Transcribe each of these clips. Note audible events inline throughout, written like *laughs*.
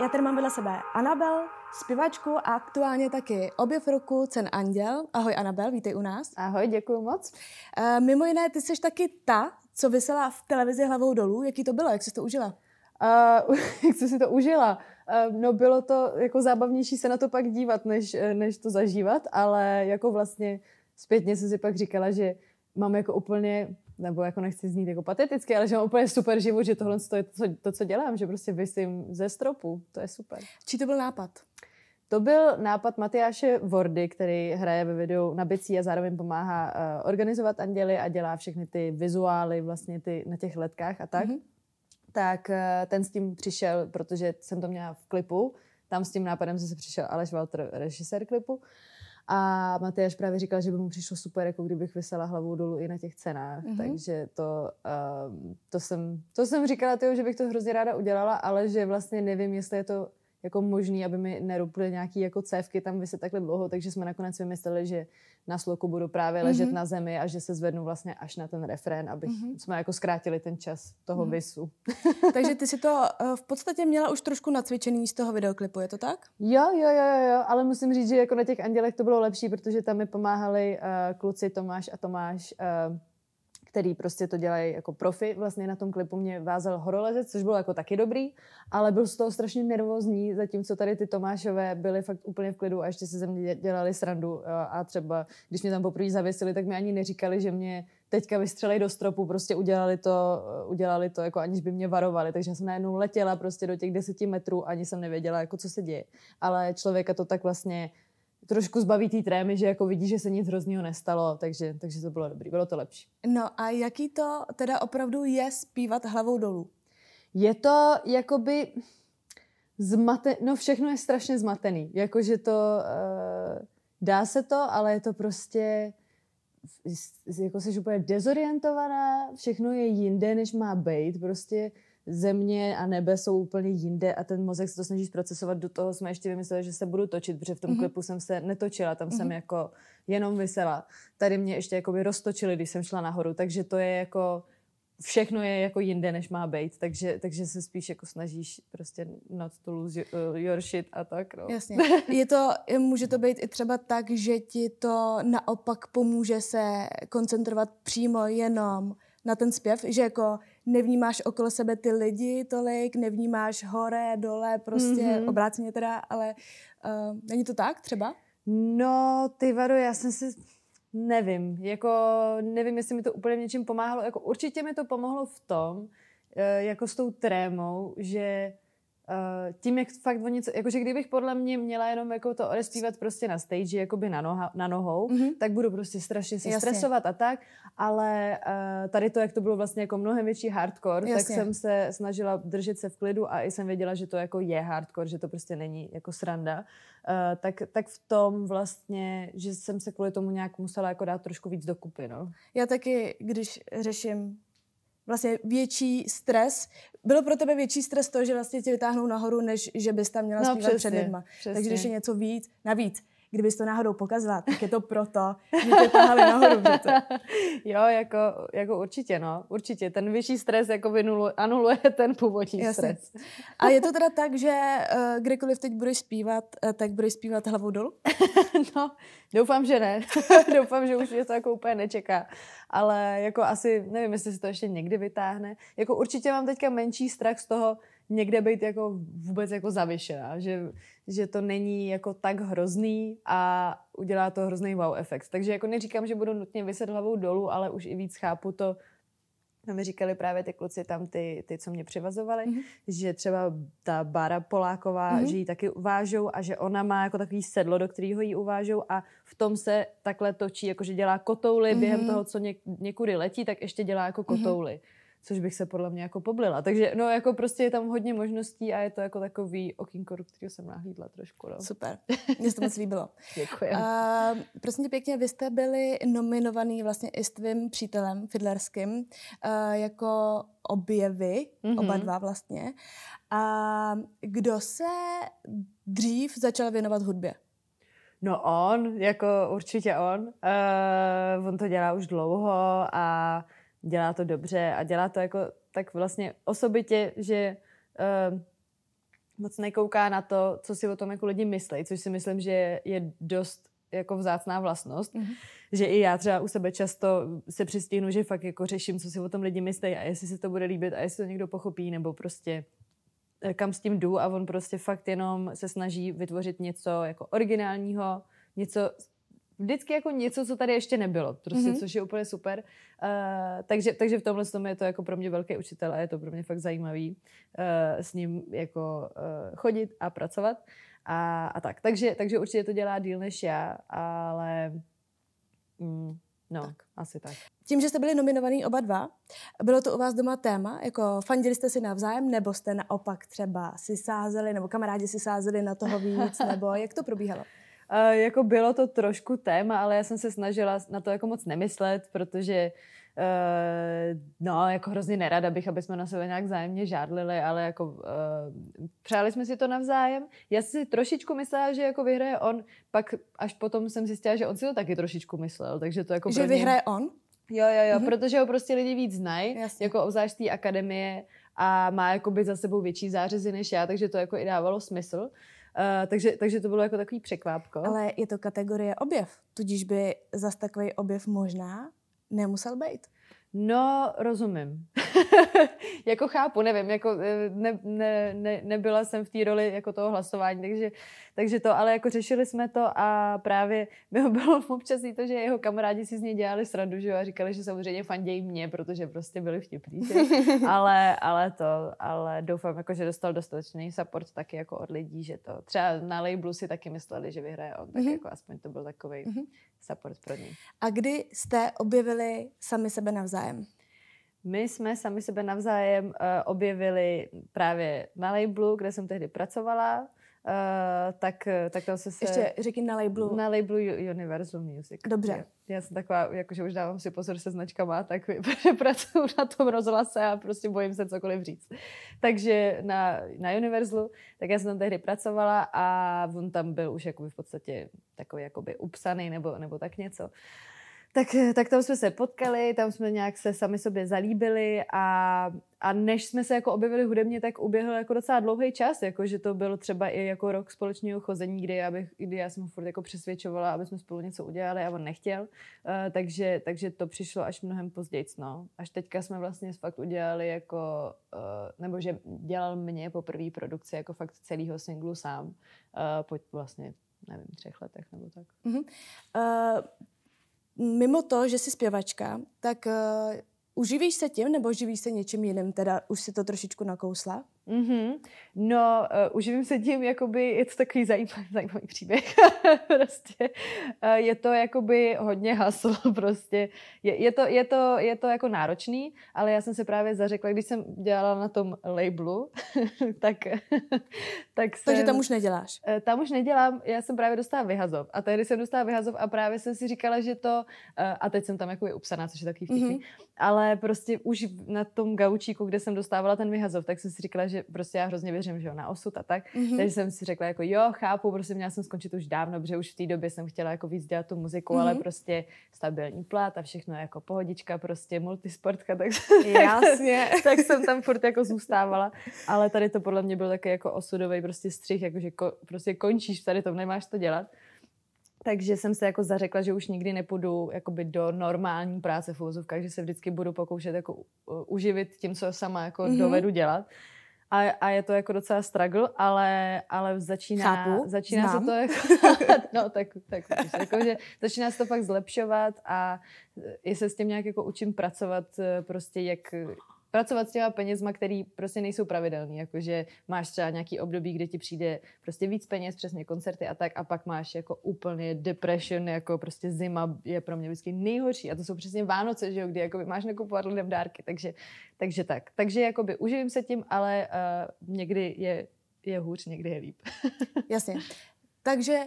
Já tady mám vedle sebe Anabel, zpěvačku a aktuálně taky objev roku Cen Anděl. Ahoj Anabel, vítej u nás. Ahoj, děkuji moc. Uh, mimo jiné, ty jsi taky ta, co vysela v televizi hlavou dolů. Jaký to bylo, jak jsi to užila? Uh, *laughs* jak jsi si to užila? Uh, no bylo to jako zábavnější se na to pak dívat, než, než to zažívat, ale jako vlastně zpětně jsem si pak říkala, že mám jako úplně nebo jako nechci znít jako pateticky, ale že mám úplně super život, že tohle je to, co, to, co dělám, že prostě vysím ze stropu. To je super. Čí to byl nápad? To byl nápad Matyáše Vordy, který hraje ve videu na bicí a zároveň pomáhá uh, organizovat anděly a dělá všechny ty vizuály vlastně ty na těch letkách a tak. Mm-hmm. Tak uh, ten s tím přišel, protože jsem to měla v klipu. Tam s tím nápadem se přišel Aleš Walter, režisér klipu. A Matyáš právě říkal, že by mu přišlo super, jako kdybych vysela hlavou dolů i na těch cenách. Mm-hmm. Takže to, uh, to, jsem, to jsem říkala, tyjo, že bych to hrozně ráda udělala, ale že vlastně nevím, jestli je to jako možný, aby mi neruply nějaký jako cévky tam vyset takhle dlouho, takže jsme nakonec vymysleli, že na sloku budu právě ležet mm-hmm. na zemi a že se zvednu vlastně až na ten refrén, aby mm-hmm. jsme jako zkrátili ten čas toho mm-hmm. visu. *laughs* takže ty si to uh, *laughs* v podstatě měla už trošku nacvičený z toho videoklipu, je to tak? Jo, jo, jo, jo, ale musím říct, že jako na těch andělech to bylo lepší, protože tam mi pomáhali uh, kluci Tomáš a Tomáš uh, který prostě to dělají jako profi. Vlastně na tom klipu mě vázel horolezec, což bylo jako taky dobrý, ale byl z toho strašně nervózní, zatímco tady ty Tomášové byly fakt úplně v klidu a ještě se ze mě dělali srandu a třeba, když mě tam poprvé zavěsili, tak mi ani neříkali, že mě teďka vystřelej do stropu, prostě udělali to, udělali to, jako aniž by mě varovali, takže já jsem najednou letěla prostě do těch deseti metrů, ani jsem nevěděla, jako co se děje. Ale člověka to tak vlastně trošku zbaví té trémy, že jako vidí, že se nic hroznýho nestalo, takže, takže to bylo dobrý, bylo to lepší. No a jaký to teda opravdu je zpívat hlavou dolů? Je to jakoby zmate, no všechno je strašně zmatený, jakože to uh, dá se to, ale je to prostě jako jsi úplně dezorientovaná, všechno je jinde, než má být, prostě země a nebe jsou úplně jinde a ten mozek se to snaží zprocesovat. Do toho jsme ještě vymysleli, že se budu točit, protože v tom mm-hmm. klipu jsem se netočila, tam mm-hmm. jsem jako jenom vysela. Tady mě ještě jakoby roztočili, když jsem šla nahoru, takže to je jako všechno je jako jinde, než má být, takže, takže se spíš jako snažíš prostě not to lose your shit a tak, no. Jasně. *laughs* Je to, může to být i třeba tak, že ti to naopak pomůže se koncentrovat přímo jenom na ten zpěv, že jako nevnímáš okolo sebe ty lidi tolik, nevnímáš hore, dole, prostě mm-hmm. obráceně teda, ale uh, není to tak třeba? No, ty vado, já jsem si, nevím, jako nevím, jestli mi to úplně něčím pomáhalo, jako určitě mi to pomohlo v tom, uh, jako s tou trémou, že tím, jak fakt oni, jakože kdybych podle mě měla jenom jako to odespívat prostě na stage, jakoby na, noha, na nohou, mm-hmm. tak budu prostě strašně se Jasně. stresovat a tak, ale uh, tady to, jak to bylo vlastně jako mnohem větší hardcore, Jasně. tak jsem se snažila držet se v klidu a i jsem věděla, že to jako je hardcore, že to prostě není jako sranda, uh, tak, tak v tom vlastně, že jsem se kvůli tomu nějak musela jako dát trošku víc dokupy, no. Já taky, když řeším vlastně větší stres. Bylo pro tebe větší stres to, že vlastně tě vytáhnou nahoru, než že bys tam měla no, zpívat přesně, před lidma. Přesně. Takže když je něco víc, navíc, kdybys to náhodou pokazila, tak je to proto, že tě tahali nahoru. *laughs* jo, jako, jako určitě, no. Určitě. Ten vyšší stres jako anuluje ten původní Jasně. stres. A je to *laughs* teda tak, že uh, kdykoliv teď budeš zpívat, uh, tak budeš zpívat hlavou dolů? *laughs* no, doufám, že ne. doufám, že už je to jako úplně nečeká. Ale jako asi, nevím, jestli se to ještě někdy vytáhne. Jako určitě mám teďka menší strach z toho, někde být jako vůbec jako zavěšená, že, že to není jako tak hrozný a udělá to hrozný wow efekt. Takže jako neříkám, že budu nutně vyset hlavou dolů, ale už i víc chápu to, No mi říkali právě ty kluci tam, ty, ty co mě přivazovali, mm-hmm. že třeba ta Bára Poláková, mm-hmm. že ji taky uvážou a že ona má jako takový sedlo, do kterého ji uvážou a v tom se takhle točí, jakože dělá kotouly mm-hmm. během toho, co něk, někudy letí, tak ještě dělá jako mhm. kotouly. Mm-hmm což bych se podle mě jako poblila. Takže no jako prostě je tam hodně možností a je to jako takový okýnko, do kterého jsem nahlídla trošku. No. Super, *laughs* mně se to moc líbilo. Děkuji. Uh, prosím tě pěkně, vy jste byli nominovaný vlastně i s tvým přítelem Fidlerským uh, jako objevy, mm-hmm. oba dva vlastně. A kdo se dřív začal věnovat hudbě? No on, jako určitě on. Uh, on to dělá už dlouho a dělá to dobře a dělá to jako tak vlastně osobitě, že uh, moc nekouká na to, co si o tom jako lidi myslí, což si myslím, že je dost jako vzácná vlastnost, mm-hmm. že i já třeba u sebe často se přistihnu, že fakt jako řeším, co si o tom lidi myslí a jestli se to bude líbit a jestli to někdo pochopí, nebo prostě eh, kam s tím jdu a on prostě fakt jenom se snaží vytvořit něco jako originálního, něco vždycky jako něco, co tady ještě nebylo, prostě, mm-hmm. což je úplně super. Uh, takže, takže v tomhle tom je to jako pro mě velký učitel a je to pro mě fakt zajímavý uh, s ním jako uh, chodit a pracovat a, a tak. Takže, takže určitě to dělá díl než já, ale mm, no, tak. asi tak. Tím, že jste byli nominovaní oba dva, bylo to u vás doma téma? Jako fandili jste si navzájem, nebo jste naopak třeba si sázeli, nebo kamarádi si sázeli na toho víc, *laughs* nebo jak to probíhalo? Uh, jako bylo to trošku téma, ale já jsem se snažila na to jako moc nemyslet, protože uh, no, jako hrozně nerada bych, aby jsme na sebe nějak zájemně žádlili, ale jako uh, přáli jsme si to navzájem. Já si trošičku myslela, že jako vyhraje on, pak až potom jsem zjistila, že on si to taky trošičku myslel, takže to jako Že vyhraje on? Jo, jo, jo, mm-hmm. protože ho prostě lidi víc znají, jako obzvlášť té akademie a má jakoby za sebou větší zářezy než já, takže to jako i dávalo smysl. Uh, takže, takže to bylo jako takový překvápko. Ale je to kategorie objev, tudíž by zas takový objev možná nemusel být. No, rozumím. *laughs* jako chápu, nevím, jako eh, ne, ne, ne, nebyla jsem v té roli jako toho hlasování, takže, takže to, ale jako řešili jsme to a právě mi bylo *laughs* občas i to, že jeho kamarádi si z něj dělali srandu, že jo, a říkali, že samozřejmě fandějí mě, protože prostě byli vtipní, *laughs* ale, ale to, ale doufám, jako, že dostal dostatečný support taky jako od lidí, že to třeba na labelu si taky mysleli, že vyhraje on, tak mm-hmm. jako aspoň to byl takový mm-hmm. support pro něj. A kdy jste objevili sami sebe navzájem? My jsme sami sebe navzájem uh, objevili právě na labelu, kde jsem tehdy pracovala. Uh, tak, tak tam se se... Ještě řekni na labelu. Na labelu Universal Music. Dobře. Já, já jsem taková, jakože už dávám si pozor se značkama, tak *laughs* pracuji na tom rozhlase a prostě bojím se cokoliv říct. Takže na, na Universalu, tak já jsem tam tehdy pracovala a on tam byl už jakoby v podstatě takový jakoby upsaný nebo, nebo tak něco. Uh, tak, eh, tak tam jsme se potkali, tam jsme nějak se sami sobě zalíbili a, a než jsme se jako objevili hudebně, tak uběhl jako docela dlouhý čas, jako že to bylo třeba i jako rok společného chození, kdy já, bych, kdy já jsem furt jako přesvědčovala, aby jsme spolu něco udělali a on nechtěl, uh, takže, takže to přišlo až mnohem později, no. Až teďka jsme vlastně fakt udělali jako, uh, nebo že dělal mě po první produkci jako fakt celého singlu sám, uh, po vlastně nevím, třech letech nebo tak. Uh-huh. Uh, mimo to, že jsi zpěvačka, tak uh, uživíš se tím nebo živíš se něčím jiným? Teda už si to trošičku nakousla? Mm-hmm. No, uh, uživím se tím, jakoby, je to takový zajímavý, zajímavý příběh. *laughs* prostě uh, je to jakoby hodně haslo, *laughs* prostě. Je, je, to, je, to, je to jako náročný, ale já jsem se právě zařekla, když jsem dělala na tom labelu, *laughs* tak, tak jsem... Takže tam už neděláš? Uh, tam už nedělám, já jsem právě dostala vyhazov. A tehdy jsem dostala vyhazov a právě jsem si říkala, že to, uh, a teď jsem tam jako je upsaná, což je takový vtipný, mm-hmm. ale prostě už na tom gaučíku, kde jsem dostávala ten vyhazov, tak jsem si říkala, že prostě já hrozně věřím, že jo, na osud a tak. Mm-hmm. Takže jsem si řekla jako jo, chápu, prostě měla jsem skončit už dávno, protože už v té době jsem chtěla jako víc dělat tu muziku, mm-hmm. ale prostě stabilní plat a všechno jako pohodička, prostě multisportka, tak, Jasně. tak, *laughs* tak jsem tam furt jako zůstávala. Ale tady to podle mě byl taky jako osudový prostě střih, jakože ko, prostě končíš tady to, nemáš to dělat. Takže jsem se jako zařekla, že už nikdy nepůjdu jakoby do normální práce v úvozovkách, že se vždycky budu pokoušet jako uživit tím, co sama jako mm-hmm. dovedu dělat. A, a je to jako docela struggle, ale, ale začíná, Chápu, začíná se to jako, *laughs* *laughs* no tak, tak jako, že začíná se to fakt zlepšovat a i se s tím nějak jako učím pracovat prostě jak pracovat s těma penězma, který prostě nejsou pravidelný, jakože máš třeba nějaký období, kde ti přijde prostě víc peněz, přesně koncerty a tak a pak máš jako úplně depression, jako prostě zima je pro mě vždycky nejhorší a to jsou přesně Vánoce, že jo, kdy jakoby máš nakupovat lidem dárky, takže, takže tak. Takže jakoby uživím se tím, ale uh, někdy je, je hůř, někdy je líp. *laughs* Jasně. Takže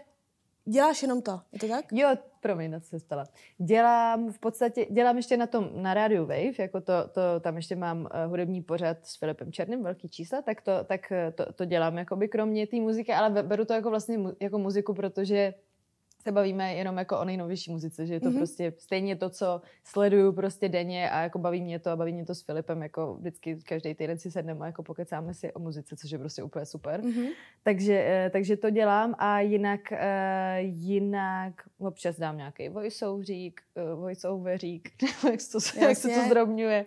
Děláš jenom to, je to tak? Jo, promiň, na co se stala. Dělám v podstatě, dělám ještě na tom, na rádiu Wave, jako to, to tam ještě mám uh, hudební pořad s Filipem Černým, velký čísla, tak to, tak to, to dělám jakoby kromě té muziky, ale beru to jako vlastně mu, jako muziku, protože se bavíme jenom jako o nejnovější muzice, že je to Mhm. prostě stejně to, co sleduju prostě denně a jako baví mě to a baví mě to s Filipem, jako vždycky každý týden si sedneme a jako pokecáme si o muzice, což je prostě úplně super. Mhm. Takže, eh, takže to dělám a jinak, eh, jinak občas dám nějaký voiceoverík, eh, voiceoverík, *laughs* jak se to, jak se to zdrobňuje.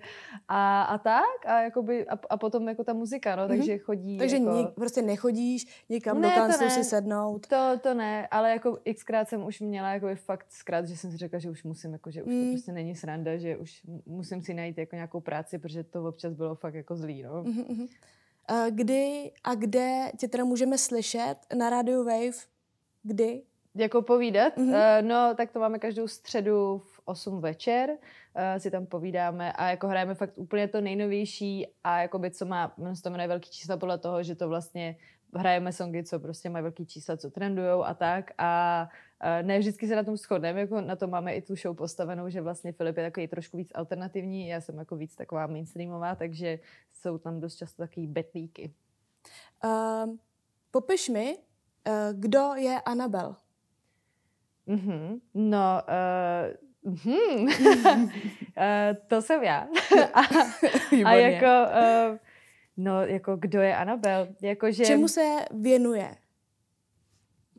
A, a tak a, jakoby, a, a potom jako ta muzika, no, Mhm. takže chodí Takže jako... nik, prostě nechodíš nikam Ne, do kanclu ne. si sednout. To, to ne, ale jako xkrát jsem už měla jako fakt zkrát, že jsem si řekla, že už musím, jako, že už Mm. to prostě není sranda, že už musím si najít jako nějakou práci, protože to občas bylo fakt jako zlý, no. Mhm, mhm. Eh, Kdy a kde tě teda můžeme slyšet na Radio Wave? Kdy? Jako povídat? Mhm. Mm-hmm. No, tak to máme každou středu v 8 večer, uh, si tam povídáme a jako hrajeme fakt úplně to nejnovější a jakoby co má, to jmenuje velký čísla podle toho, že to vlastně hrajeme songy, co prostě mají velký čísla, co trendujou a tak a ne vždycky se na tom shodneme, jako na to máme i tu show postavenou, že vlastně Filip je takový trošku víc alternativní, já jsem jako víc taková mainstreamová, takže jsou tam dost často takový betlíky. Uh, popiš mi, uh, kdo je Anabel. Mhm. No, uh, mhm. uh, *laughs* to jsem já. *laughs* a, a jako, uh, no, jako kdo je Anabel? Jako, že, Čemu se věnuje?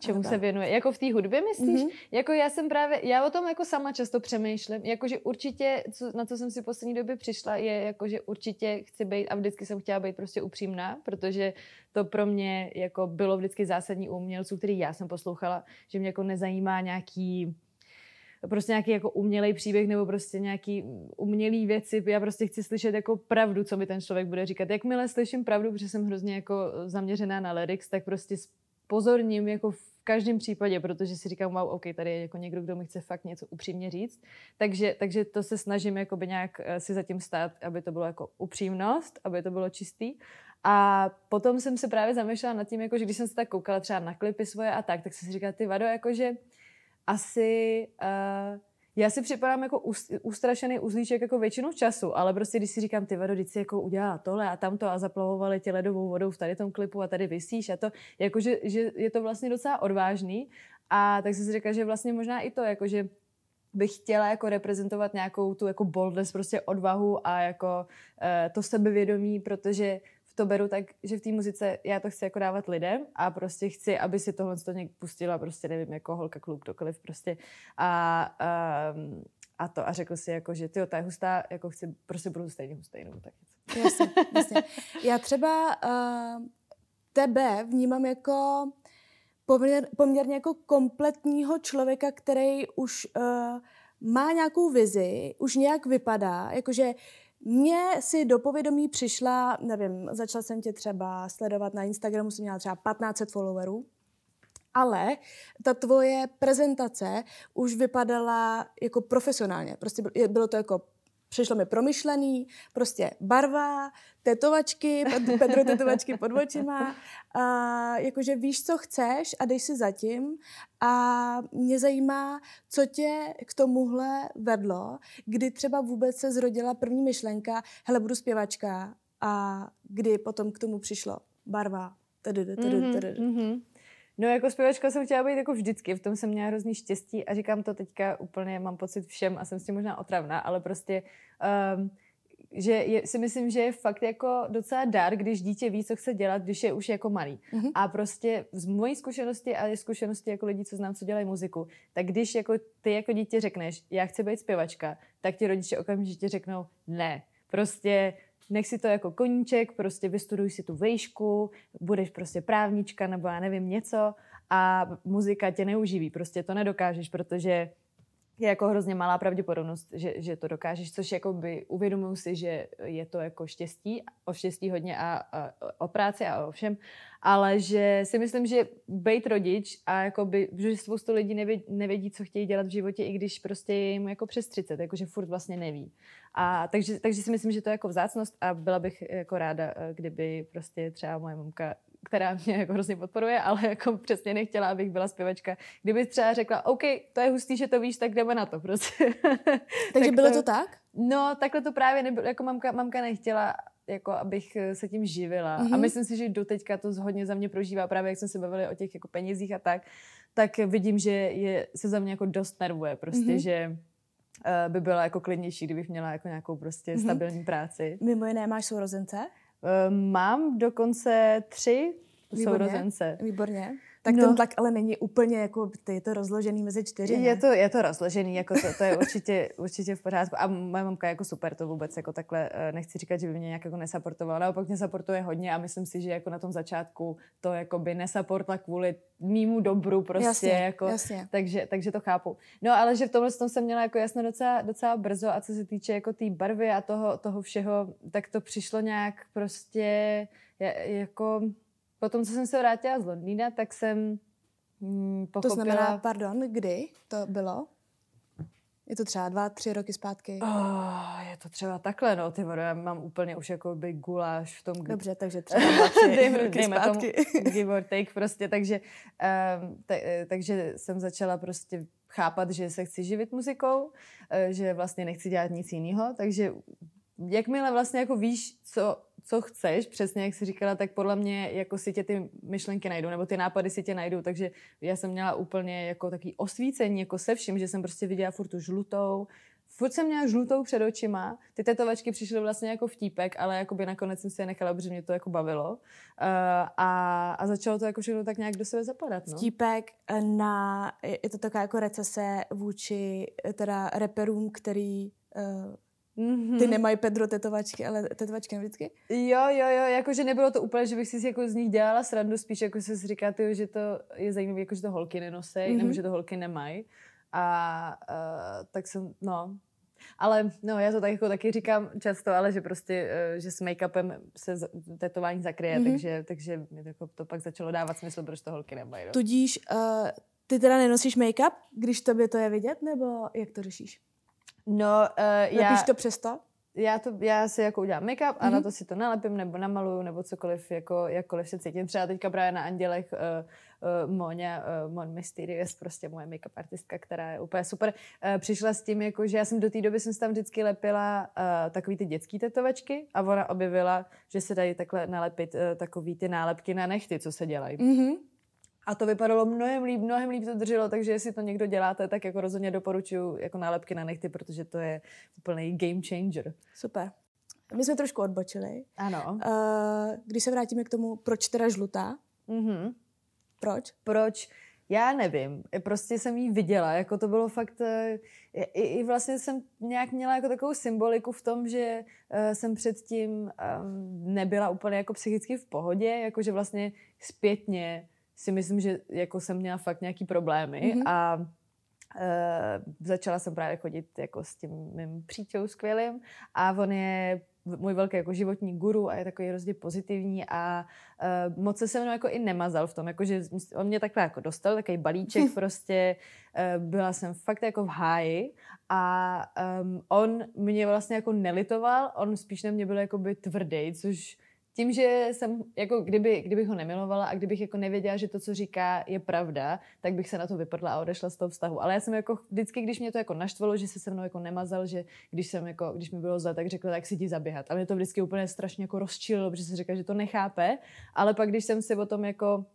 Čemu se věnuje? Jako v té hudbě myslíš? Mhm. Jako já jsem právě, já o tom jako sama často přemýšlím, jakože určitě, co, na co jsem si v poslední době přišla, je jakože určitě chci být a vždycky jsem chtěla být prostě upřímná, protože to pro mě jako bylo vždycky zásadní u umělců, který já jsem poslouchala, že mě jako nezajímá nějaký prostě nějaký jako umělej příběh nebo prostě nějaký umělý věci. Já prostě chci slyšet jako pravdu, co mi ten člověk bude říkat. Jakmile slyším pravdu, protože jsem hrozně jako zaměřená na lyrics, tak prostě pozorním jako v každém případě, protože si říkám, wow, OK, tady je jako někdo, kdo mi chce fakt něco upřímně říct. Takže, takže to se snažím nějak eh, si zatím stát, aby to bylo jako upřímnost, aby to bylo čistý. A potom jsem se právě zamýšlela nad tím, jako, že když jsem se tak koukala třeba na klipy svoje a tak, tak jsem si říkala, ty vado, jakože asi uh, já si připadám jako ust- ustrašený uzlíček jako většinu času, ale prostě když si říkám, ty vado, si jako udělala tohle a tamto a zaplavovali tě ledovou vodou v tady tom klipu a tady vysíš a to, jakože že je to vlastně docela odvážný. A tak jsem si říkala, že vlastně možná i to, jakože bych chtěla jako reprezentovat nějakou tu jako boldness, prostě odvahu a jako uh, to sebevědomí, protože v to beru tak, že v té muzice já to chci jako dávat lidem a prostě chci, aby si tohle to někdo pustila, prostě nevím, jako holka, kluk, kdokoliv prostě a, um, a to a řekl si jako, že tyjo, ta je hustá, jako chci, prostě budu stejně hustý, nebo tak něco. Jasně, jasně. Já třeba uh, tebe vnímám jako poměr, poměrně jako kompletního člověka, který už uh, má nějakou vizi, už nějak vypadá, jakože mně si do povědomí přišla, nevím, začala jsem tě třeba sledovat na Instagramu, jsem měla třeba 1500 followerů, ale ta tvoje prezentace už vypadala jako profesionálně. Prostě byl- bylo to jako přišlo mi promyšlený, prostě barva, tetovačky, Pet- *laughs* Petro tetovačky pod očima, a jakože víš, co chceš a jdeš si zatím a mě zajímá, co tě k tomuhle vedlo, kdy třeba vůbec se zrodila první myšlenka, hele, budu zpěvačka a kdy potom k tomu přišlo barva, tedy, tedy, Mhm, tedy. mhm. No jako zpěvačka jsem chtěla být jako vždycky, v tom jsem měla hrozný štěstí a říkám to teďka úplně, mám pocit všem a jsem s tím možná otravná, ale prostě, um, že je, si myslím, že je fakt jako docela dar, když dítě ví, co chce dělat, když je už jako malý. Mhm. A prostě z mojí zkušenosti a zkušenosti jako lidí, co znám, co dělají muziku, tak když jako ty jako dítě řekneš, já chci být zpěvačka, tak ti rodiče okamžitě řeknou ne. Prostě nech si to jako koníček, prostě vystuduj si tu vejšku, budeš prostě právnička nebo já nevím něco a muzika tě neuživí, prostě to nedokážeš, protože je jako hrozně malá pravděpodobnost, že, že to dokážeš, což jako by uvědomuji si, že je to jako štěstí, o štěstí hodně a, a o práci a o všem, ale že si myslím, že být rodič a jako by, že spoustu lidí nevědí, nevědí, co chtějí dělat v životě, i když prostě je jim jako přes 30, jakože furt vlastně neví. A takže, takže si myslím, že to je jako vzácnost a byla bych jako ráda, kdyby prostě třeba moje mamka která mě jako hrozně podporuje, ale jako přesně nechtěla, abych byla zpěvačka. Kdyby třeba řekla, OK, to je hustý, že to víš, tak jdeme na to prostě. *laughs* Takže Tak bylo to- to tak? No, takhle to právě nebylo, jako mamka, mamka nechtěla, jako abych eh, se tím živila. Mm-hmm. A Mhm. myslím si, že do teďka to hodně za mě prožívá, právě jak jsme se bavili o těch jako penězích a tak, tak vidím, že je, se za mě jako dost nervuje prostě, mm-hmm. že uh, by byla jako klidnější, kdybych měla jako nějakou prostě mm-hmm. stabilní práci. Mimo jiné máš sourozence? Uh, mám dokonce tři Výborně. sourozence. Výborně. Tak no. ten tlak ale není úplně jako, ty, je to rozložený mezi čtyři, ne? Je to, je to rozložený, jako to, to je určitě, určitě v pořádku. A moje mamka je jako super, to vůbec jako takhle, eh, nechci říkat, že by mě nějak jako nesaportovala, naopak mě saportuje hodně a myslím si, že jako na tom začátku to jako by nesaportla kvůli mýmu dobru prostě. Jasně, jako, jasně. Takže, takže to chápu. No ale že v tomhle tom jsem měla jako jasno docela, docela brzo a co se týče jako té barvy a toho, toho všeho, tak to přišlo nějak prostě jako Potom, co jsem se vrátila z Londýna, tak jsem hm, pochopila... To znamená, pardon, kdy to bylo? Je to třeba dva, tři roky zpátky? Oh, je to třeba takhle, no, ty vole, já mám úplně už jako by guláš v tom... Kdy... Dobře, takže *laughs* třeba dva, tři dejme, roky dejme zpátky. Tomu, give or take prostě, takže, um, ta, takže jsem začala prostě chápat, že se chci živit muzikou, eh, že vlastně nechci dělat nic jiného, takže jakmile vlastně jako víš, co co chceš, přesně jak jsi říkala, tak podle mě jako si tě ty myšlenky najdou, nebo ty nápady si tě najdou, takže já jsem měla úplně jako taký osvícení, jako se vším, že jsem prostě viděla furt tu žlutou, furt jsem měla žlutou před očima, ty tetovačky přišly vlastně jako vtípek, ale jako by nakonec jsem si je nechala, protože mě to jako bavilo uh, a, a začalo to jako všechno tak nějak do sebe zapadat. No. Vtípek na, je to taková jako recese vůči teda reperům, který uh, Mm-hmm. Ty nemají Pedro tetovačky, ale tetovačky vždycky? Jo, jo, jo, jakože nebylo to úplně, že bych si jako z nich dělala srandu, spíš jako se říká, tyjo, že to je zajímavé, jako že to holky nenosej, mm-hmm. nebo že to holky nemají. A uh, tak jsem, no, ale no, já to tak jako taky říkám často, ale že prostě, uh, že s make-upem se tetování zakryje, mm-hmm. takže, takže mi to, jako, to pak začalo dávat smysl, proč to holky nemají. No. Tudíž uh, ty teda nenosíš make-up, když tobě to je vidět, nebo jak to řešíš? No, uh, já... Napíš to přesto? Já, to, já si jako udělám make-up mm-hmm. a na mhm. to si to nalepím nebo namaluju nebo cokoliv, jako, jakkoliv se cítím. Třeba teďka právě na Andělech uh, uh, Moně, uh, Mon Mysterious, prostě moje make-up artistka, která je úplně super, uh, přišla s tím, jako, že já jsem do té doby jsem tam vždycky lepila uh, takový ty dětský tetovačky a ona objevila, že se dají takhle nalepit uh, takový ty nálepky na nechty, co se dělají. Mm-hmm. A to vypadalo mnohem líp, mnohem líp to drželo, takže jestli to někdo děláte, tak jako rozhodně doporučuji jako nálepky na nechty, protože to je úplný game changer. Super. My jsme trošku odbočili. Ano. Uh, když se vrátíme k tomu, proč teda žlutá? Mm-hmm. Proč? Proč? Já nevím, prostě jsem jí viděla, jako to bylo fakt, eh, i, i vlastně jsem nějak měla jako takovou symboliku v tom, že uh, jsem předtím um, nebyla úplně jako psychicky v pohodě, jakože vlastně zpětně si myslím, že jako jsem měla fakt nějaký problémy mm-hmm. a uh, začala jsem právě chodit jako s tím mým přítelem skvělým a on je můj velký jako životní guru a je takový hrozně pozitivní a uh, moc se se mnou jako i nemazal v tom, jako že on mě takhle jako dostal, takový balíček *laughs* prostě, uh, byla jsem fakt jako v háji a um, on mě vlastně jako nelitoval, on spíš na mě byl jako by tvrdý, což tím, že jsem, jako kdyby, kdybych ho nemilovala a kdybych jako nevěděla, že to, co říká, je pravda, tak bych se na to vypadla a odešla z toho vztahu. Ale já jsem jako vždycky, když mě to jako naštvalo, že se se mnou jako nemazal, že když jsem jako, když mi bylo zle, tak řekl, tak si jdi zaběhat. A mě to vždycky úplně strašně jako rozčililo, protože se říká, že to nechápe. Ale pak, když jsem si o tom jako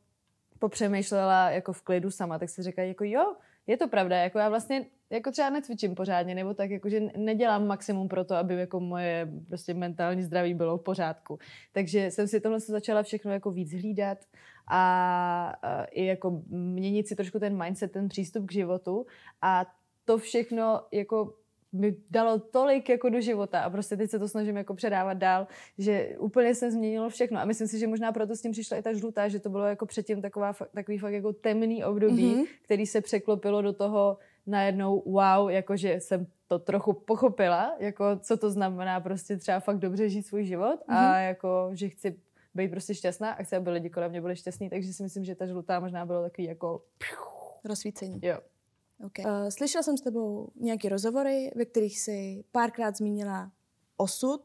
popřemýšlela jako v klidu sama, tak si říká, jako jo, je to pravda, jako já vlastně jako třeba necvičím pořádně, nebo tak jako, že nedělám maximum pro to, aby jako moje prostě mentální zdraví bylo v pořádku. Takže jsem si tohle začala všechno jako víc hlídat a, a i jako měnit si trošku ten mindset, ten přístup k životu a to všechno jako mi dalo tolik jako do života a prostě teď se to snažím jako předávat dál, že úplně se změnilo všechno a myslím si, že možná proto s tím přišla i ta žlutá, že to bylo jako předtím taková, takový fakt jako temný období, mm-hmm. který se překlopilo do toho najednou wow, jakože jsem to trochu pochopila, jako co to znamená prostě třeba fakt dobře žít svůj život mm-hmm. a mhm. jako, že chci být prostě šťastná a chci, aby lidi kolem mě byli šťastní, takže si myslím, že ta žlutá možná bylo takový jako... Rozsvícení. Jo. Okay. Uh, slyšela jsem s tebou nějaké rozhovory, ve kterých si párkrát zmínila osud.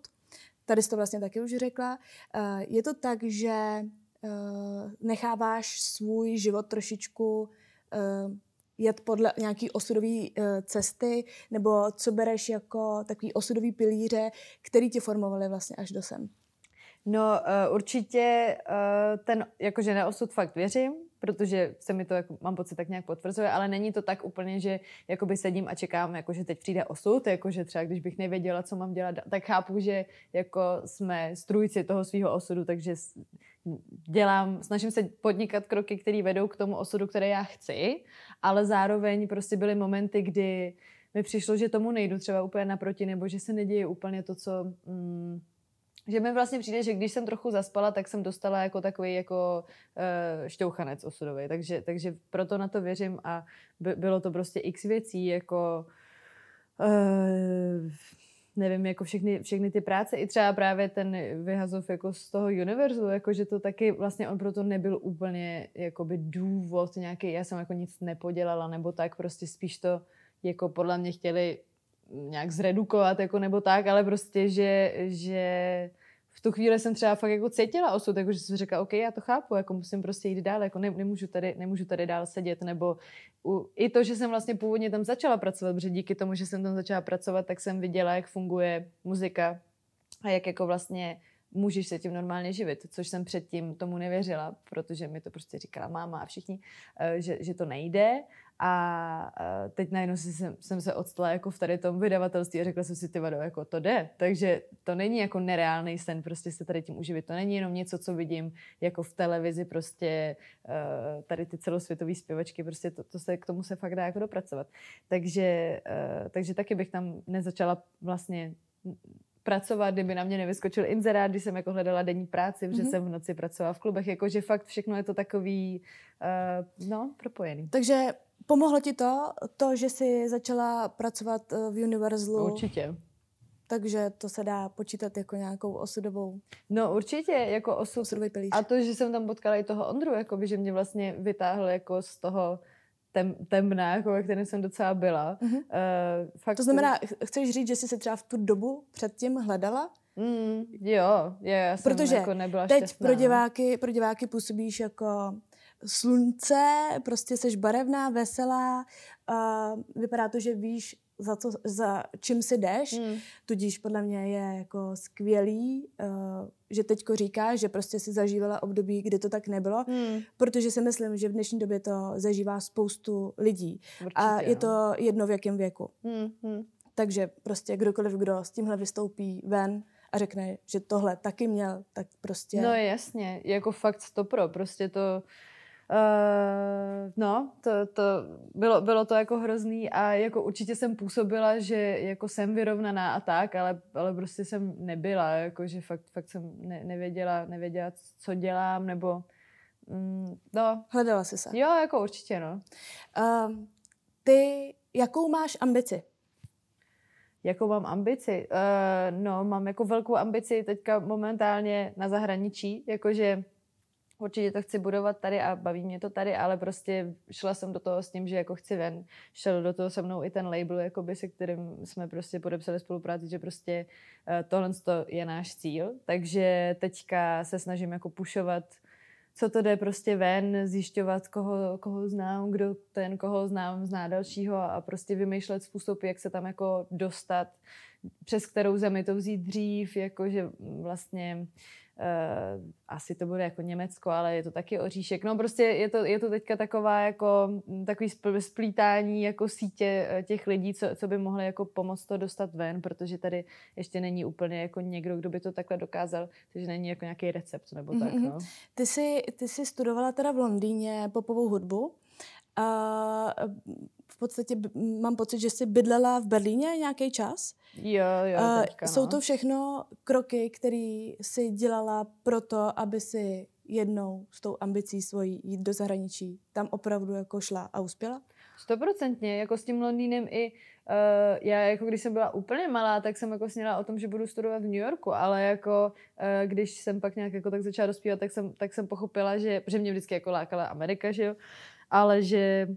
Tady jsi to vlastně taky už řekla. Uh, je to tak, že uh, necháváš svůj život trošičku uh, jet podle nějaký osudový uh, cesty, nebo co bereš jako takový osudový pilíře, který tě formovali vlastně až do sem? No uh, určitě uh, ten, jakože na osud fakt věřím, protože se mi to, jako, mám pocit, tak nějak potvrzuje, ale není to tak úplně, že jakoby sedím a čekám, jako, že teď přijde osud, jako, že třeba když bych nevěděla, co mám dělat, tak chápu, že jako jsme strůjci toho svého osudu, takže dělám, snažím se podnikat kroky, které vedou k tomu osudu, které já chci, ale zároveň prostě byly momenty, kdy mi přišlo, že tomu nejdu třeba úplně naproti, nebo že se neděje úplně to, co... Mm, že mi vlastně přijde, že když jsem trochu zaspala, tak jsem dostala jako takový jako uh, šťouchanec osudový. Takže, takže proto na to věřím a by, bylo to prostě x věcí, jako uh, nevím, jako všechny, všechny ty práce, i třeba právě ten vyhazov jako z toho univerzu, jako že to taky vlastně on proto nebyl úplně jakoby důvod nějaký, já jsem jako nic nepodělala, nebo tak, prostě spíš to jako podle mě chtěli nějak zredukovat, jako nebo tak, ale prostě, že, že v tu chvíli jsem třeba fakt jako cítila osud, jako že jsem řekla, OK, já to chápu, jako musím prostě jít dál, jako ne, nemůžu, tady, nemůžu tady dál sedět, nebo u, i to, že jsem vlastně původně tam začala pracovat, protože díky tomu, že jsem tam začala pracovat, tak jsem viděla, jak funguje muzika a jak jako vlastně můžeš se tím normálně živit, což jsem předtím tomu nevěřila, protože mi to prostě říkala máma a všichni, eh, že, že to nejde a teď najednou jsem, jsem se odstala jako v tady tom vydavatelství a řekla jsem si, ty vado, jako to jde. Takže to není jako nereálný sen prostě se tady tím uživit. To není jenom něco, co vidím jako v televizi prostě eh, tady ty celosvětové zpěvačky, prostě to, to se, k tomu se fakt dá jako dopracovat. Takže, eh, takže taky bych tam nezačala vlastně pracovat, kdyby na mě nevyskočil inzerát, když jsem jako hledala denní práci, protože mm-hmm. jsem v noci pracovala v klubech, jakože fakt všechno je to takový, uh, no, propojený. Takže Pomohlo ti to, to, že jsi začala pracovat eh, v Universalu? Určitě. Takže to se dá počítat jako nějakou osudovou... No určitě, jako osud. Osudový pilíř. A to, že jsem tam potkala i toho Ondru, by, že mě vlastně vytáhl jako z toho tem, temna, jako ve kterém jsem docela byla. Mm-hmm. Uh, fakt to znamená, chceš říct, že jsi se třeba v tu dobu předtím hledala? Mm, jo, je, já jsem Protože jako nebyla teď šťastná. pro no. diváky, pro diváky působíš jako slunce, prostě jsi barevná, veselá, uh, vypadá to, že víš, za, co, za čím si jdeš, mm. tudíž podle mě je jako skvělý, uh, že teďko říkáš, že prostě si zažívala období, kdy to tak nebylo, mm. protože si myslím, že v dnešní době to zažívá spoustu lidí. Určitě, a je no. to jedno v jakém věku. Mm. Mm. Takže prostě kdokoliv, kdo s tímhle vystoupí ven a řekne, že tohle taky měl, tak prostě... No jasně, jako fakt stopro, prostě to Uh, no, to, to bylo, bylo to jako hrozný a jako určitě jsem působila, že jako jsem vyrovnaná a tak, ale, ale prostě jsem nebyla, jako že fakt, fakt jsem ne, nevěděla, nevěděla, co dělám, nebo mm, no. Hledala jsi se? Jo, jako určitě, no. Uh, ty, jakou máš ambici? Jakou mám ambici? Uh, no, mám jako velkou ambici teďka momentálně na zahraničí, jakože určitě to chci budovat tady a baví mě to tady, ale prostě šla jsem do toho s tím, že jako chci ven. Šel do toho se mnou i ten label, jakoby, se kterým jsme prostě podepsali spolupráci, že prostě uh, tohle je náš cíl. Takže teďka se snažím jako pušovat co to jde prostě ven, zjišťovat, koho, koho znám, kdo ten, koho znám, zná dalšího a prostě vymýšlet způsob, jak se tam jako dostat, přes kterou zemi to vzít dřív, jakože vlastně Uh, asi to bude jako Německo, ale je to taky oříšek. No prostě je to, je to teďka taková jako takový splítání jako sítě eh, těch lidí, co, co by mohli jako pomoct to dostat ven, protože tady ještě není úplně jako někdo, kdo by to takhle dokázal, takže není jako nějaký recept nebo tak. Mm-hmm. No. Ty, jsi, ty jsi studovala teda v Londýně popovou hudbu. A v podstatě mám pocit, že jsi bydlela v Berlíně nějaký čas. Jo, jo, teďka, no. Jsou to všechno kroky, které jsi dělala proto, aby si jednou s tou ambicí svojí jít do zahraničí tam opravdu jako šla a uspěla? Stoprocentně, jako s tím Londýnem i uh, já jako když jsem byla úplně malá, tak jsem jako sněla o tom, že budu studovat v New Yorku, ale jako uh, když jsem pak nějak jako tak začala dospívat, tak jsem, tak jsem pochopila, že, že mě vždycky jako lákala Amerika, že jo, ale že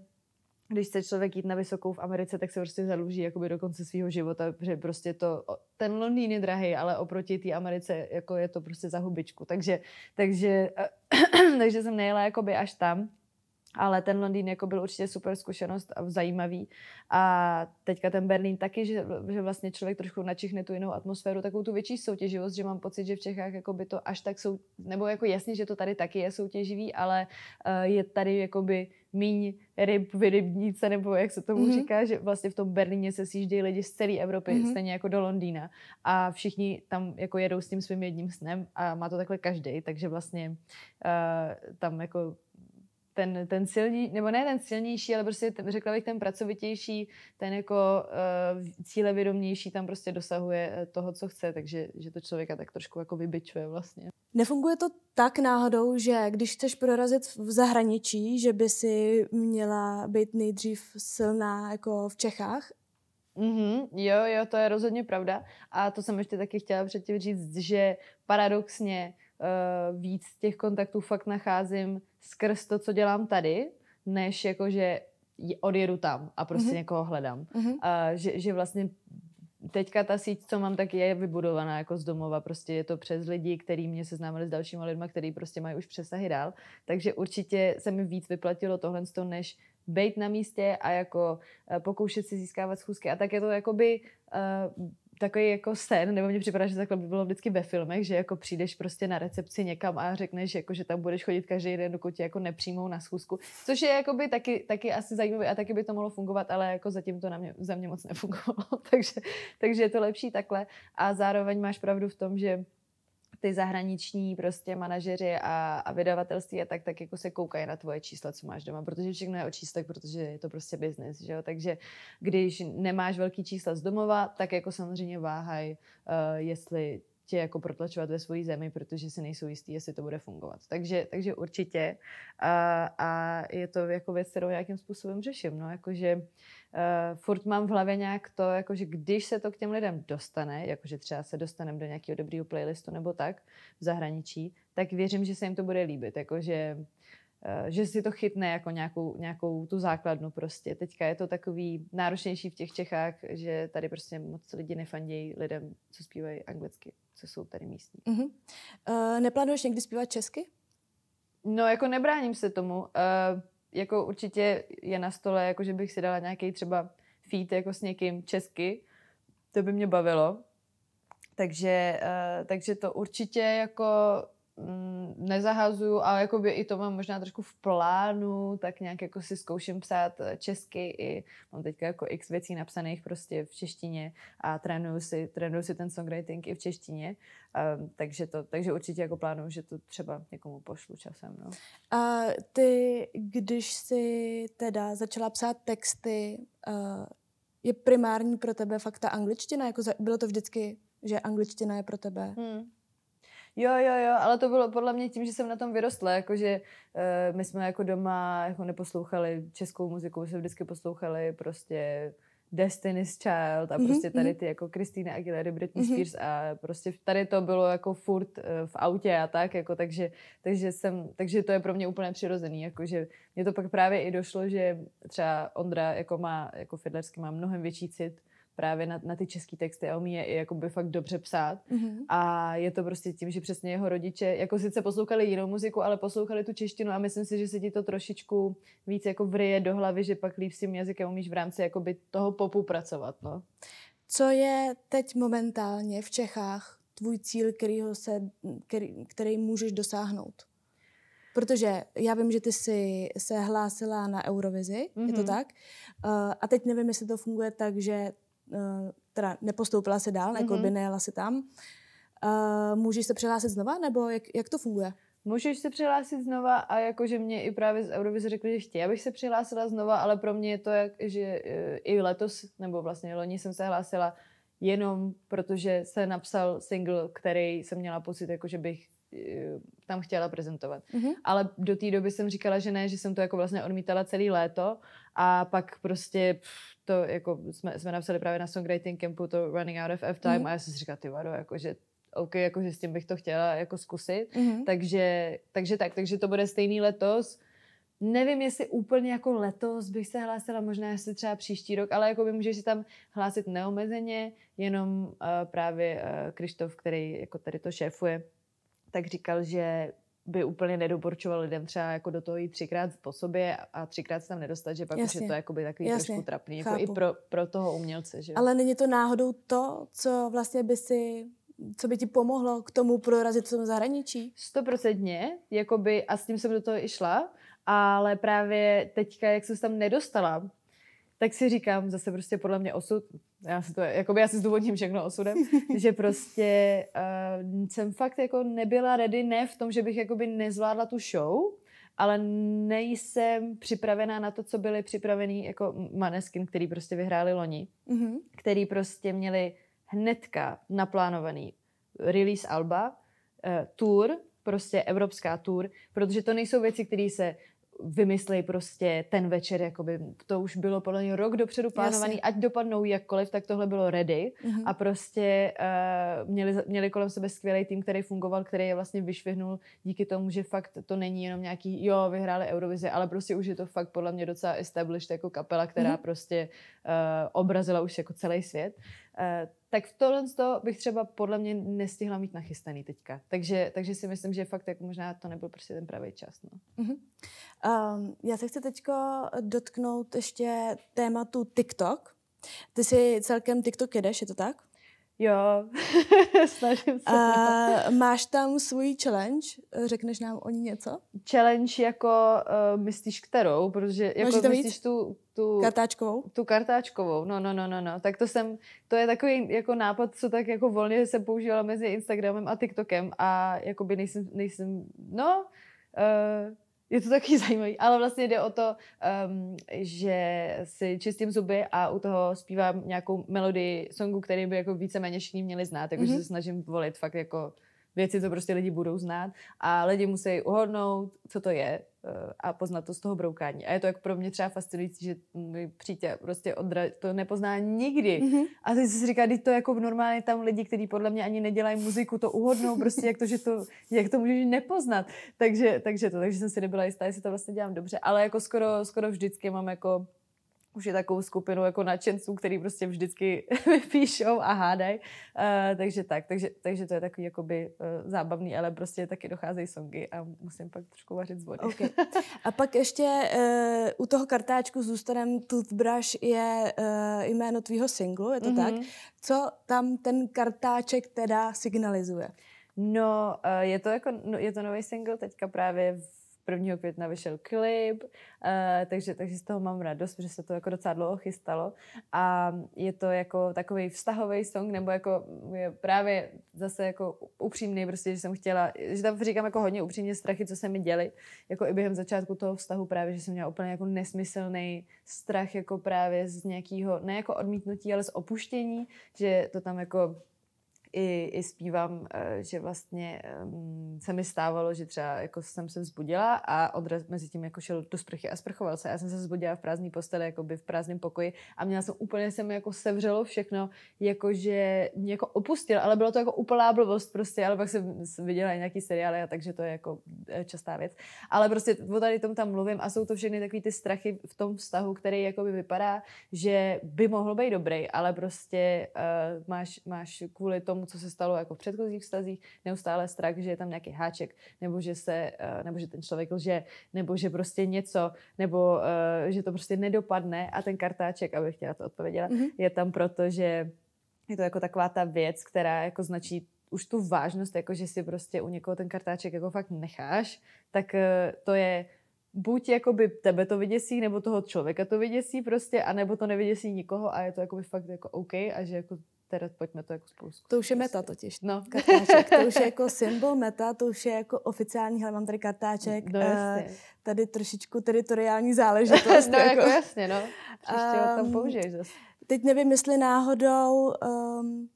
když chce člověk jít na vysokou v Americe, tak se prostě zadluží jakoby do konce svého života, protože prostě to, ten Londýn je drahý, ale oproti té Americe jako je to prostě za hubičku. Takže, takže, *clears throat* takže jsem nejela jakoby až tam. Ale ten Londýn jako byl určitě super zkušenost a zajímavý. A teďka ten Berlín taky, že, že vlastně člověk trošku načichne tu jinou atmosféru, takovou tu větší soutěživost, že mám pocit, že v Čechách jako by to až tak jsou, nebo jako jasně, že to tady taky je soutěživý, ale uh, je tady jakoby míň ryb v rybníce, nebo jak se tomu mm-hmm. říká, že vlastně v tom Berlíně se sjíždějí lidi z celé Evropy, mm-hmm. stejně jako do Londýna. A všichni tam jako jedou s tím svým jedním snem a má to takhle každý, takže vlastně uh, tam jako ten, ten silný, nebo ne ten silnější, ale prostě ten, řekla bych ten pracovitější, ten jako uh, cílevědomější tam prostě dosahuje eh, toho, co chce, takže že to člověka tak trošku jako vybičuje vlastně. Nefunguje to tak náhodou, že když chceš prorazit v zahraničí, že by si měla být nejdřív silná jako v Čechách? Mm-hmm, jo, jo, to je rozhodně pravda. A to jsem ještě taky chtěla předtím říct, že paradoxně víc těch kontaktů fakt nacházím skrz to, co dělám tady, než jako, že odjedu tam a prostě mm-hmm. někoho hledám. Mm-hmm. A že, že vlastně teďka ta síť, co mám, tak je vybudovaná jako z domova. Prostě je to přes lidi, který mě seznámili s dalšíma lidma, který prostě mají už přesahy dál. Takže určitě se mi víc vyplatilo tohle, než být na místě a jako uh, pokoušet si získávat schůzky. A tak je to jakoby uh, takový jako sen, nebo mně připadá, že takhle by bylo vždycky ve filmech, že jako přijdeš prostě na recepci někam a řekneš, jako, že tam budeš chodit každý den, dokud tě jako nepřijmou na schůzku. Což je jakoby taky, taky asi zajímavé a taky by to mohlo fungovat, ale jako zatím to na mě, za mě moc nefungovalo. *laughs* takže, takže je to lepší takhle. A zároveň máš pravdu v tom, že ty zahraniční prostě manažeři a, a vydavatelství a tak, tak jako se koukají na tvoje čísla, co máš doma, protože všechno je o číslech, protože je to prostě biznis, že jo? Takže když nemáš velký čísla z domova, tak jako samozřejmě váhaj, uh, jestli tě jako protlačovat ve své zemi, protože si nejsou jistý, jestli to bude fungovat. Takže, takže určitě. A, a je to jako věc, kterou nějakým způsobem řeším. No, jakože uh, furt mám v hlavě nějak to, jakože když se to k těm lidem dostane, jakože třeba se dostaneme do nějakého dobrého playlistu nebo tak v zahraničí, tak věřím, že se jim to bude líbit. Jakože že si to chytne jako nějakou, nějakou tu základnu prostě. Teďka je to takový náročnější v těch Čechách, že tady prostě moc lidi nefandějí lidem, co zpívají anglicky, co jsou tady místní. Uh-huh. Uh, neplánuješ někdy zpívat česky? No, jako nebráním se tomu. Uh, jako určitě je na stole, jako že bych si dala nějaký třeba feed jako s někým česky. To by mě bavilo. Takže, uh, takže to určitě jako nezahazuju, ale jakoby i to mám možná trošku v plánu, tak nějak jako si zkouším psát eh, česky i mám teďka jako x věcí napsaných prostě v češtině a trénuju si, trénuju si ten songwriting i v češtině, um, takže, to, takže určitě jako plánuju, že to třeba někomu pošlu časem. No. A ty, když jsi teda začala psát texty, uh, je primární pro tebe fakt ta angličtina? Jako za, bylo to vždycky, že angličtina je pro tebe? Hmm. Jo, jo, jo, ale to bylo podle mě tím, že jsem na tom vyrostla, jakože uh, my jsme jako doma jako neposlouchali českou muziku, my jsme vždycky poslouchali prostě Destiny's Child a mhm, prostě tady mhm. ty jako Christina Aguilera, Britney mhm. Spears a prostě tady to bylo jako furt uh, v autě a tak, jako takže, takže jsem, takže to je pro mě úplně přirozený, jakože mě to pak právě i došlo, že třeba Ondra jako má, jako Fidlersky má mnohem větší cit právě na, na ty český texty a umí je i jakoby fakt dobře psát. Mm-hmm. A je to prostě tím, že přesně jeho rodiče jako sice poslouchali jinou muziku, ale poslouchali tu češtinu a myslím si, že se ti to trošičku víc jako vrije do hlavy, že pak líp s tím jazykem umíš v rámci jakoby toho popu pracovat. No. Co je teď momentálně v Čechách tvůj cíl, kterýho se, který, který můžeš dosáhnout? Protože já vím, že ty jsi se hlásila na Eurovizi, mm-hmm. je to mhm. tak? Uh, a teď nevím, jestli to funguje tak, že teda nepostoupila se dál, mm-hmm. jako by nejela si tam. Uh, můžeš se přihlásit znova, nebo jak, jak to funguje? Můžeš se přihlásit znova a jakože mě i právě z Eurovize řekli, že chtějí, abych se přihlásila znova, ale pro mě je to, jak, že uh, i letos, nebo vlastně loni jsem se hlásila jenom protože se napsal single, který jsem měla pocit, jako že bych tam chtěla prezentovat. Mm-hmm. Ale do té doby jsem říkala, že ne, že jsem to jako vlastně odmítala celý léto a pak prostě pff, to jako jsme, jsme napsali právě na songwriting campu to Running Out of F-Time mm. a já jsem si říkala, ty vado, jakože OK, jakože s tím bych to chtěla jako zkusit. Mm-hmm. Takže, takže tak, takže to bude stejný letos. Nevím, jestli úplně jako letos bych se hlásila, možná jestli třeba příští rok, ale jako by můžeš si tam hlásit neomezeně, jenom uh, právě uh, Krištof, který jako tady to šéfuje, tak říkal, že by úplně nedoporučoval lidem třeba jako do toho jít třikrát po sobě a třikrát se tam nedostat, že pak Jasně. už je to jakoby takový Jasně. trošku trapný, jako i pro, pro toho umělce. Že? Ale není to náhodou to, co vlastně by si co by ti pomohlo k tomu prorazit v tom zahraničí? Stoprocentně, jakoby, a s tím jsem do toho i šla, ale právě teďka, jak jsem se tam nedostala, tak si říkám, zase prostě podle mě osud, já si to, jakoby já si zdůvodním všechno osudem, *laughs* že prostě uh, jsem fakt jako nebyla ready, ne v tom, že bych jakoby nezvládla tu show, ale nejsem připravená na to, co byli připravený jako Maneskin, který prostě vyhráli loni, mm-hmm. který prostě měli hnedka naplánovaný release alba, uh, tour, prostě evropská tour, protože to nejsou věci, které se vymyslej prostě ten večer, jakoby, to už bylo podle mě rok dopředu plánovaný, Jasně. ať dopadnou jakkoliv, tak tohle bylo ready mm-hmm. a prostě uh, měli, měli kolem sebe skvělý tým, který fungoval, který je vlastně vyšvihnul díky tomu, že fakt to není jenom nějaký, jo, vyhráli Eurovize, ale prostě už je to fakt podle mě docela established jako kapela, která mm-hmm. prostě uh, obrazila už jako celý svět. Uh, tak v tohle toho bych třeba podle mě nestihla mít nachystaný teďka. Takže, takže si myslím, že fakt jako možná to nebyl prostě ten pravý čas. No. Uh-huh. Um, já se chci teď dotknout ještě tématu TikTok. Ty si celkem TikTok jedeš, je to tak? Jo, *laughs* snažím se. A máš tam svůj challenge? Řekneš nám o ní něco? Challenge jako, uh, myslíš kterou? Protože jako to myslíš tu, tu... Kartáčkovou? Tu kartáčkovou, no, no, no, no, no. Tak to jsem, to je takový jako nápad, co tak jako volně jsem používala mezi Instagramem a TikTokem a jakoby nejsem, nejsem, no, uh, je to taky *laughs* zajímavý, ale vlastně jde o to, um, že si čistím zuby a u toho zpívám nějakou melodii songu, který by jako víceméně všichni měli znát, takže mm-hmm. se snažím volit fakt jako věci, co prostě lidi budou znát a lidi musí uhodnout, co to je eh, a poznat to z toho broukání. A je to jako pro mě třeba fascinující, že můj přítel prostě odra, to nepozná nikdy. Mm-hmm. A teď si říká, to jako normálně tam lidi, kteří podle mě ani nedělají muziku, to uhodnou, prostě jak to, že to, jak to můžeš nepoznat. Takže, takže to, takže jsem si nebyla jistá, jestli to vlastně dělám dobře, ale jako skoro, skoro vždycky mám jako už je takovou skupinu jako nadšenců, který prostě vždycky *laughs* píšou a hádají. Uh, takže tak, takže, takže to je takový jakoby uh, zábavný, ale prostě taky docházejí songy a musím pak trošku vařit z vody. Okay. *laughs* A pak ještě uh, u toho kartáčku zůstanem Toothbrush je uh, jméno tvýho singlu, je to mm-hmm. tak? Co tam ten kartáček teda signalizuje? No, uh, je to jako, no, je to nový single, teďka právě v 1. května vyšel klip, uh, takže, takže z toho mám radost, protože se to jako docela dlouho chystalo a je to jako takový vztahový song, nebo jako je právě zase jako upřímný, prostě, že jsem chtěla, že tam říkám jako hodně upřímně strachy, co se mi děli, jako i během začátku toho vztahu právě, že jsem měla úplně jako nesmyslný strach jako právě z nějakého, ne jako odmítnutí, ale z opuštění, že to tam jako i, i zpívám, eh, že vlastně um, se mi stávalo, že třeba jako jsem se vzbudila a odraz mezi tím jako šel do sprchy a sprchoval se. Já jsem se vzbudila v prázdné posteli, jako by v prázdném pokoji a měla jsem úplně, se mi jako sevřelo všechno, jakože mě jako opustil, ale bylo to jako úplná blbost prostě, ale pak jsem viděla i nějaký seriály, a takže to je jako eh, častá věc. Ale prostě o tady tom tam mluvím a jsou to všechny takové ty strachy v tom vztahu, který jako by vypadá, že by mohl být dobrý, ale prostě uh, máš, máš kvůli tomu co se stalo jako v předchozích vztazích, neustále strach, že je tam nějaký háček, nebo že, se, eh, nebo že ten člověk lže, nebo že prostě něco, nebo eh, že to prostě nedopadne a ten kartáček, abych chtěla to odpověděla, mm-hmm. je tam proto, že je to jako taková ta věc, která jako značí už tu vážnost, jako že si prostě u někoho ten kartáček jako fakt necháš, tak eh, to je buď jakoby tebe to vyděsí, nebo toho člověka to vyděsí prostě, anebo to nevyděsí nikoho a je to jakoby fakt jako OK a že jako teda pojďme to jako spolu To už je meta totiž, no. *laughs* Kartáček. To už je jako *laughs* symbol meta, to už je jako oficiální, hele, mám tady kartáček. No jasně. Uh, tady trošičku teritoriální záležitost. *laughs* no jako, jako jasně, no. Příště um, tam použiješ zase. Teď nevím, jestli náhodou um,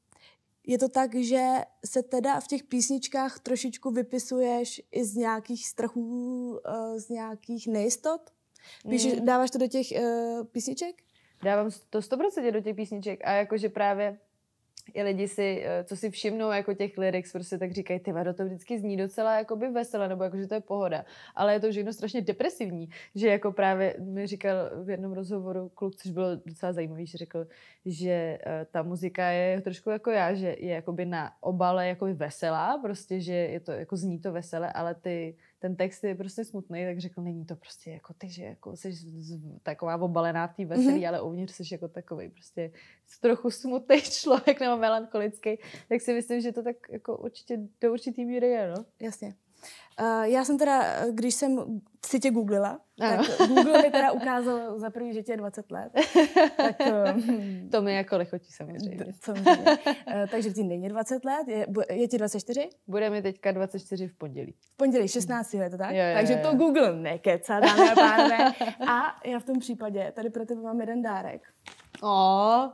je to tak, že se teda v těch písničkách trošičku vypisuješ i z nějakých strachů, uh, z nějakých nejistot? Píšeš, mm. Dáváš to do těch uh, písniček? Dávám to 100% do těch písniček a jakože právě i lidi si, eh, co si všimnou jako těch lyrics, prostě tak říkají, ty to vždycky zní docela jakoby veselé, nebo jako, že to je pohoda. Ale je to všechno strašně depresivní, že jako právě mi říkal v jednom rozhovoru kluk, což bylo docela zajímavý, že řekl, že uh, ta muzika je trošku jako já, že je jakoby na obale jako veselá, prostě, že je to, jako zní to veselé, ale ty ten text je prostě smutný, tak řekl, není to prostě jako ty, že jako jsi taková obalená v té veselí, mm-hmm. ale uvnitř jsi jako takový prostě trochu smutný *laughs* člověk nebo melancholický, tak si myslím, že to tak jako určitě do určitý míry je, no. Jasně. Uh, já jsem teda, když jsem si tě googlila, ano. tak Google mi teda ukázal za první, že tě je 20 let. tak, uh, *laughs* to mi jako nechotí samozřejmě. samozřejmě. Uh, takže ti není 20 let, je, je ti 24? Bude mi teďka 24 v pondělí. V pondělí 16 je to tak? Jo, jo, takže jo, to Google nekecá, dámy a pánové. A já v tom případě tady pro tebe mám jeden dárek. Oh.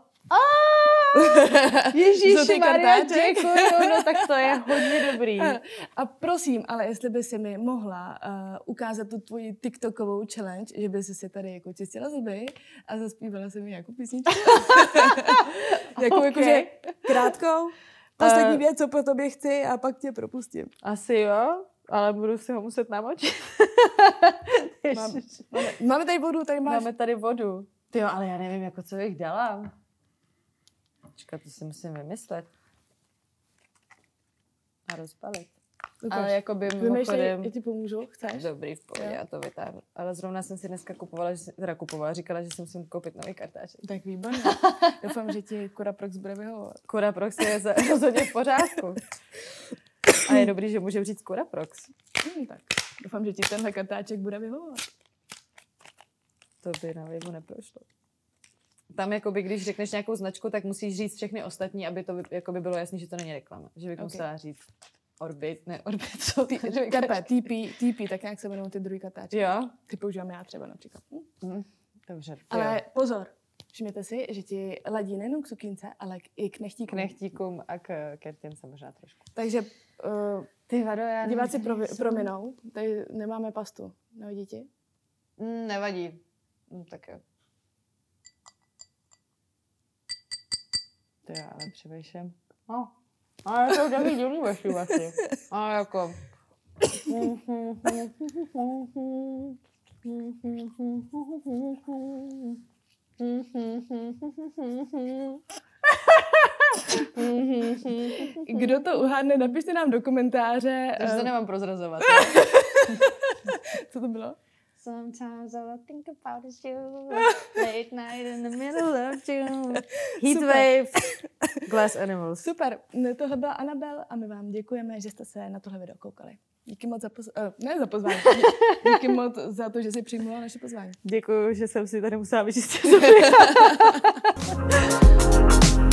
*laughs* Ježíši Maria, děkuju, no tak to je hodně dobrý. *laughs* A prosím, ale jestli by si mi mohla uh, ukázat tu tvoji TikTokovou challenge, že by si si tady jako čistila zuby a zaspívala si mi nějakou písničku. *laughs* jako, okay. jakože krátkou. Poslední uh, věc, co po tobě chci a pak tě propustím. Asi jo, ale budu si ho muset namočit. máme, máme, máme tady vodu, tady máš. Máme tady vodu. Ty jo, ale já nevím, jako co bych dala. Počkat, to si musím vymyslet. A rozpalit. Ukaž. Ale jako by mimochodem... já ti pomůžu, chceš? Dobrý, v pohodě, já to vytáhnu. Ale zrovna jsem si dneska kupovala, že, teda kupovala, říkala, že si musím koupit nový kartáček. Tak výborně. *laughs* Doufám, že ti Prox bude vyhovovat. Prox je rozhodně v pořádku. A je dobrý, že může říct Prox. Hmm, tak doufám, že ti tenhle kartáček bude vyhovovat. To by na výbu neprošlo tam jakoby, když řekneš nějakou značku, tak musíš říct všechny ostatní, aby to jakoby bylo jasné, že to není reklama. Že bych okay. musela říct Orbit, ne Orbit, co? T- Tepe, TP, TP, tak nějak se jmenují ty druhý katáčky. Jo. Ty používám já třeba například. Mm. Dobře. Ale jo. pozor, všimněte si, že ti ladí nejenom k sukínce, ale i k nechtíkům. K nechtíkům a k kertěnce možná trošku. Takže uh, ty vado, já diváci pro, prominou, tady nemáme pastu. Nevadí ti? Mm, nevadí. Mm, tak jo. Ty ale převejšem. No, ale to taky divný vaši vlastně. A jako... Kdo to uhádne, napište nám do komentáře. Takže to eh, nemám prozrazovat. *laughs* Co to bylo? Sometimes all I think about is you. Late night in the middle of June. Heat waves. *laughs* Glass animals. Super. Tohle byla Anabel a my vám děkujeme, že jste se na tohle video koukali. Díky moc za, poz... uh, ne za pozvání. *laughs* Díky moc za to, že jsi přijmula naše pozvání. Děkuji, že jsem si tady musela vyčistit *laughs*